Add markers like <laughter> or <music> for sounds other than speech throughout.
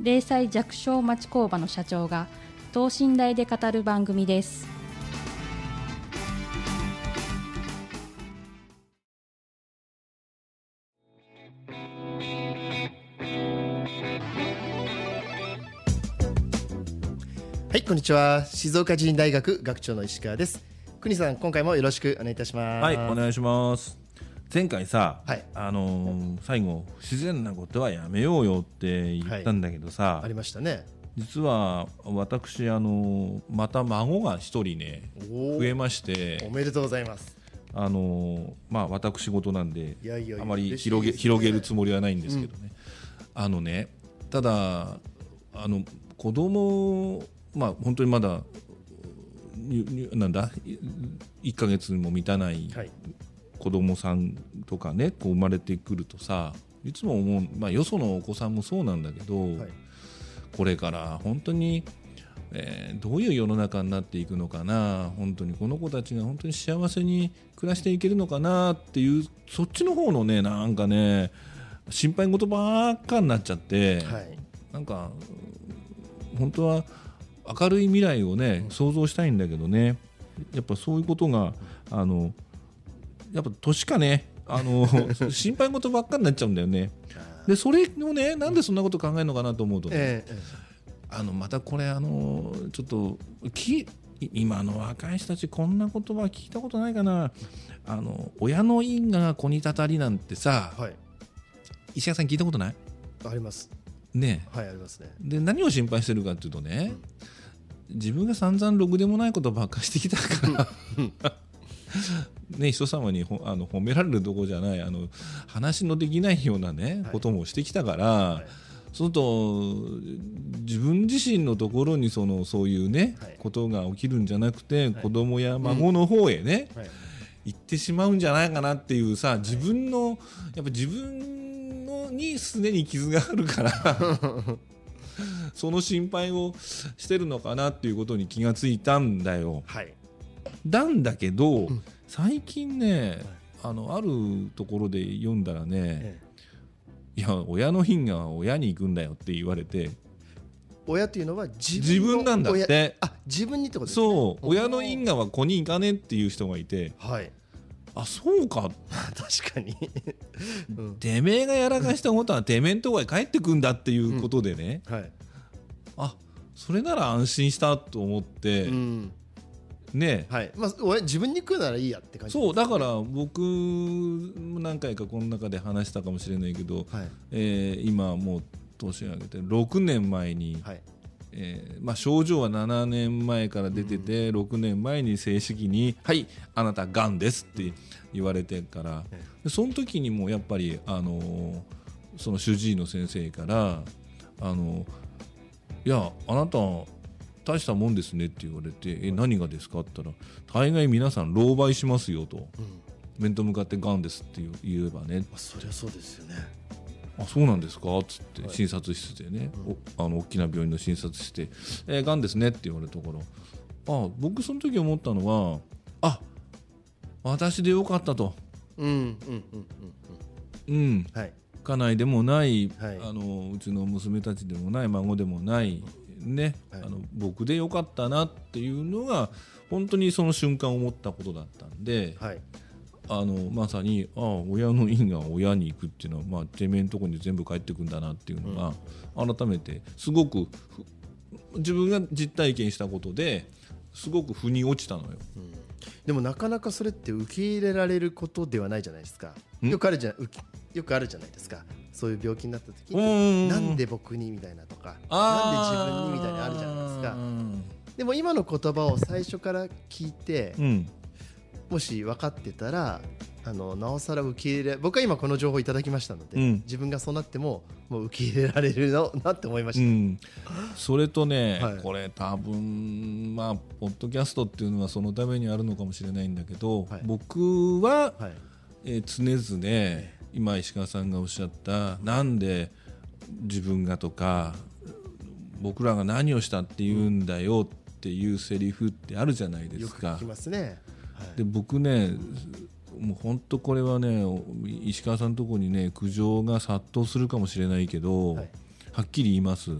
零細弱小町工場の社長が等身大で語る番組ですはい、こんにちは。静岡人大学学長の石川です。国さん、今回もよろしくお願いいたします。はい、お願いします。前回さ、はい。あのー最後不自然なことはやめようよって言ったんだけどさ、ありましたね。実は私あのーまた孫が一人ねお増えまして。おめでとうございます。あのーまあ私事なんであまり広げね。広げるつもりはないんですけどね、あのねただあの子供まあ本当にまだなんだ？1ヶ月にも満たないはい。子供さんとかねこう生まれてくるとさいつも思う、まあ、よそのお子さんもそうなんだけど、はい。これから本当に、えーどういう世の中になっていくのかな本当にこの子たちが本当に幸せに暮らしていけるのかなっていうそっちの方のねなんかね心配事ばっかになっちゃって、はい。なんかうん本当は明るい未来をね想像したいんだけどねやっぱそういうことがあのやっぱ年かね。あの <laughs> 心配事ばっかになっちゃうんだよね。でそれをねなんでそんなこと考えるのかなと思うとね、ええあのまたこれあのちょっとき今の若い人たちこんな言葉聞いたことないかな。あの親の因果が子にたたりなんてさはい。石川さん聞いたことない？あります。ねえ。はい、ありますね。で何を心配してるかっていうとね、自分が散々ろくでもないことばっかしてきたからね人様にほあの褒められるとこじゃないあの話のできないようなね、はいこともしてきたから、そうすると自分自身のところにそのそういうね、はいことが起きるんじゃなくて、子供や孫の方へね、はい。行ってしまうんじゃないかなっていうさ自分のやっぱ自分のにすでに傷があるから <laughs> その心配をしてるのかなっていうことに気がついたんだよ。はい。なんだけど、最近ねあのあるところで読んだらねええ「いや親の因果は親に行くんだよ」って言われて親というのは自自分なんだっ親。てあ、自分にってことですね。そう。親の因果は子に行かねっていう人がいて。はい。あそうか。<laughs> 確かに。うん。てめえがやらかしたことはてめえんとこへ帰ってくんだっていうことでね、はい。あそれなら安心したと思って、うん。ねはい。まあ、親自分に来るならいいやって感じ。そうだから僕も何回かこの中で話したかもしれないけど、はい。えー今もう年を上げて6年前に、はい。えーまあ、症状は7年前から出てて、6年前に正式に「はいあなたがんです」って言われてから、えでその時にもやっぱり、あのーその主治医の先生から「あのいやあなた大したもんですね」って言われて「え何がですか?」って言ったら「大概皆さん老媒しますよ」とうん。「面と向かってがんです」って言えばねまあ、そりゃそうですよね。あそうなんですかっつってはい診察室でね、おあの大きな病院の診察室で「えー、がんですね」って言われたからあ僕その時思ったのはあ私でよかったとうん。うん。うん。うん。うんはい。家内でもない、はいあのうちの娘たちでもない孫でもないね、はいあの僕でよかったなっていうのが本当にその瞬間思ったことだったんで、はい。あのまさにああ親の因が親に行くっていうのは、まあ、てめえのところに全部帰ってくんだなっていうのが、改めてすごくふ自分が実体験したことですごく腑に落ちたのよ。でもなかなかそれって受け入れられることではないじゃないですか。ん？よくあるじゃよくあるじゃないですか。そういう病気になった時うにんなんで僕にみたいなとか、なんで自分にみたいなのあるじゃないですか。でも今の言葉を最初から聞いてう、ん。もし分かってたらあのなおさら受け入れ僕は今この情報いただきましたので、うん。自分がそうなってももう受け入れられるの <laughs> なって思いました、うん、それとね、はい。これ多分まあポッドキャストっていうのはそのためにあるのかもしれないんだけど、はい。僕は、はい。えー常々今石川さんがおっしゃったなんで自分がとか僕らが何をしたって言うんだよっていうセリフってあるじゃないですか。ね、はい。で僕ねもう本当これはね石川さんのところにね苦情が殺到するかもしれないけど、はい。はっきり言います。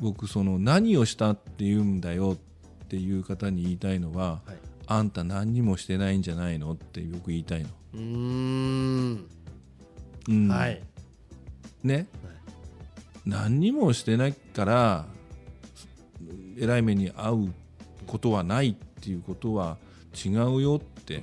僕その何をしたって言うんだよっていう方に言いたいのは、はいあんた何にもしてないんじゃないのってよく言いたいの。うーん。うん。はい。ね、何にもしてないから偉い目に遭うことはないっていうことは違うよって。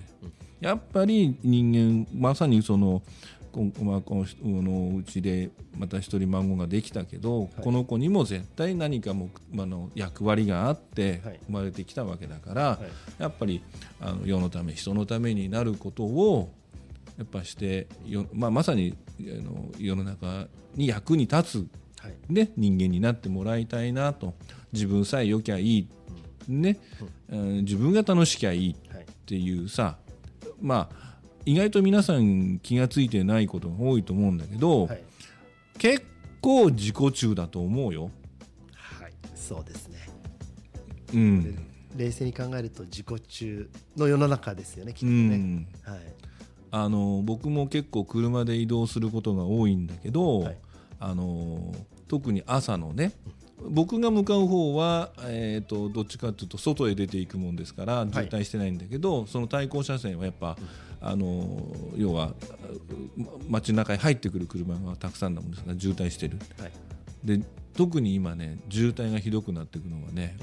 やっぱり人間まさにそのこまあ、このうちでまた一人孫ができたけど、この子にも絶対何かもあの役割があってはい。生まれてきたわけだから、い。やっぱりあの世のため人のためになることをやっぱしてよ、まあ、まさにあの世の中に役に立つ、はい。ね、人間になってもらいたいなと。自分さえ良きゃいい、ね。うん。自分が楽しきゃいいっはい。ていうさまあ意外と皆さん気が付いてないことが多いと思うんだけど、はい。結構自己中だと思うよ。はい。そうですね。うん。冷静に考えると自己中の世の中ですよねきっとうね、ん。はい。あの僕も結構車で移動することが多いんだけど、はい。あの特に朝のね僕が向かう方は、えー、とどっちかというと外へ出ていくもんですから渋滞してないんだけど、その対向車線はやっぱ、あの要はま街中に入ってくる車がたくさんなもんですから渋滞してる。はい。で特に今ね渋滞がひどくなっていくのはね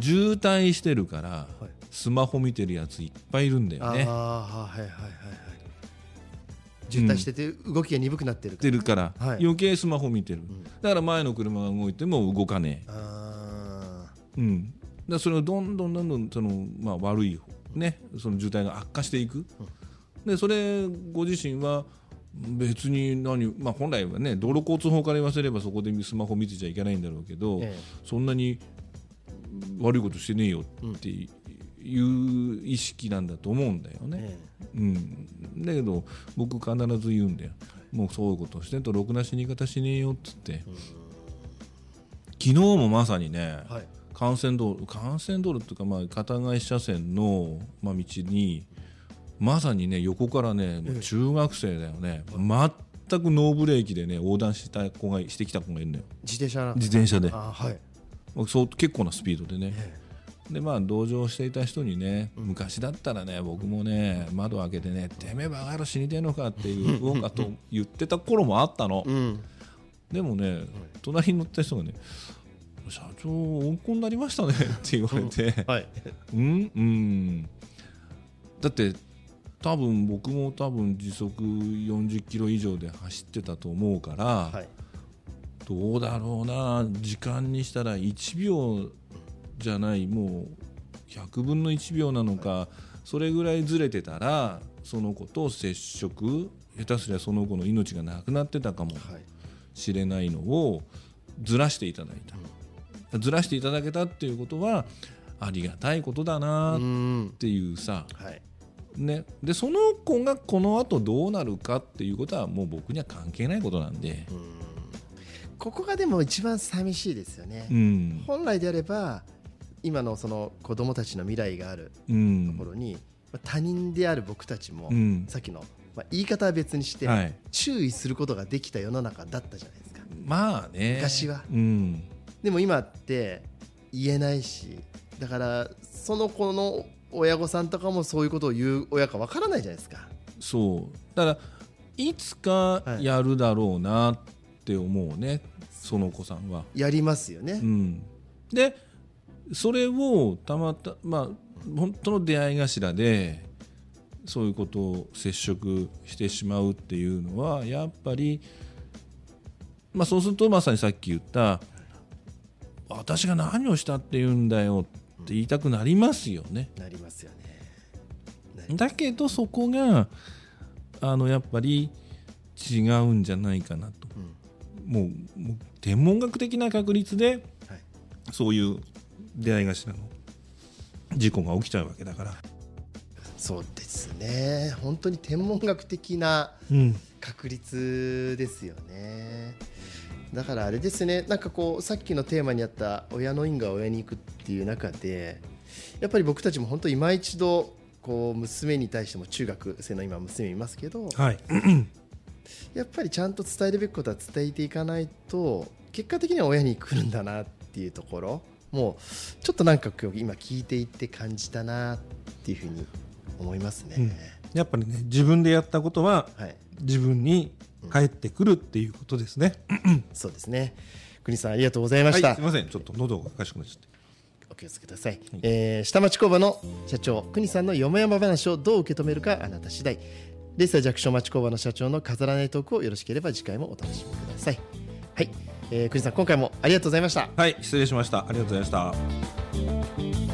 渋滞してるから、はい。スマホ見てるやついっぱいいるんだよね。ああはいはいはいはい渋滞してて動きが鈍くなってるから、てるから、はい。余計スマホ見てる、だから前の車が動いても動かねあえ、うん、だそれがどんどんどんどんその、まあ、悪い、ね、その渋滞が悪化していく、でそれご自身は別に何、まあ、本来はね道路交通法から言わせればそこでスマホ見てちゃいけないんだろうけど、えそんなに悪いことしてねえよっていう意識なんだと思うんだよね。えうん、だけど僕必ず言うんだよ、もうそういうことしてんとろくな死に方しねえよっつって、昨日もまさにね、はい。幹線道路幹線道路っていうかまあ片側車線の、まあ、道にまさにね横からね中学生だよね、全くノーブレーキでね横断した子がしてきた子がいるのよ。自転車。自転車で。はい。そう結構なスピードでね、えでまあ同乗していた人にね、昔だったらね僕もね窓開けてね「てめえバカ野郎死にてえのか」って言おうかと言ってた頃もあったの、うん。でもね隣に乗った人がね「社長温厚になりましたね」って言われてはい「うん。うん」だって多分僕も多分時速40キロ以上で走ってたと思うから、はいどうだろうな時間にしたら1秒じゃないもう100分の1秒なのかそれぐらいずれてたらその子と接触下手すりゃその子の命がなくなってたかもはい。しれないのをずらしていただいた、ずらしていただけたっていうことはありがたいことだなっうんていうさ、はい。ね、でその子がこのあとどうなるかっていうことはもう僕には関係ないことなんで、ここがでも一番寂しいですよね、うん。本来であれば今のその子供たちの未来があるうん。ところに、まあ他人である僕たちも、うん。さっきの、まあ、言い方は別にして、はい。注意することができた世の中だったじゃないですか。まあね。昔は。うん。でも今って言えないしだからその子の親御さんとかもそういうことを言う親かわからないじゃないですか。そう。だからいつかやるだろうなって思うね、その子さんは。やりますよね、うん、でそれをたまたまあ本当の出会い頭でそういうことを接触してしまうっていうのはやっぱり、まあ、そうするとまさにさっき言った私が何をしたって言うんだよって言いたくなりますよね。なりますよね。だけどそこがあのやっぱり違うんじゃないかなと、もうもう天文学的な確率ではい。そういう出会い頭の事故が起きちゃうわけだから、そうですね。本当に天文学的なうん。確率ですよね。だからあれですね。なんかこうさっきのテーマにあった親の因が親に行くっていう中でやっぱり僕たちも本当今一度こう娘に対しても中学生の今娘いますけどはい、<clears throat> やっぱりちゃんと伝えるべきことは伝えていかないと結果的には親に来るんだなっていうところもうちょっとなんか今聞いていって感じたなっていうふうに思いますね。うんやっぱりね自分でやったことははい自分に返ってくるっていうことですね。<coughs> そうですね。国さんありがとうございました。はい、すみませんちょっと喉がおかしくなっちゃって。お気をつけください、えー下町工場の社長国さんのよもやま話をどう受け止めるかあなた次第レッサー弱小町工場の社長の飾らないトークをよろしければ次回もお楽しみくださいはい、えー、国さん今回もありがとうございましたはい失礼しましたありがとうございました。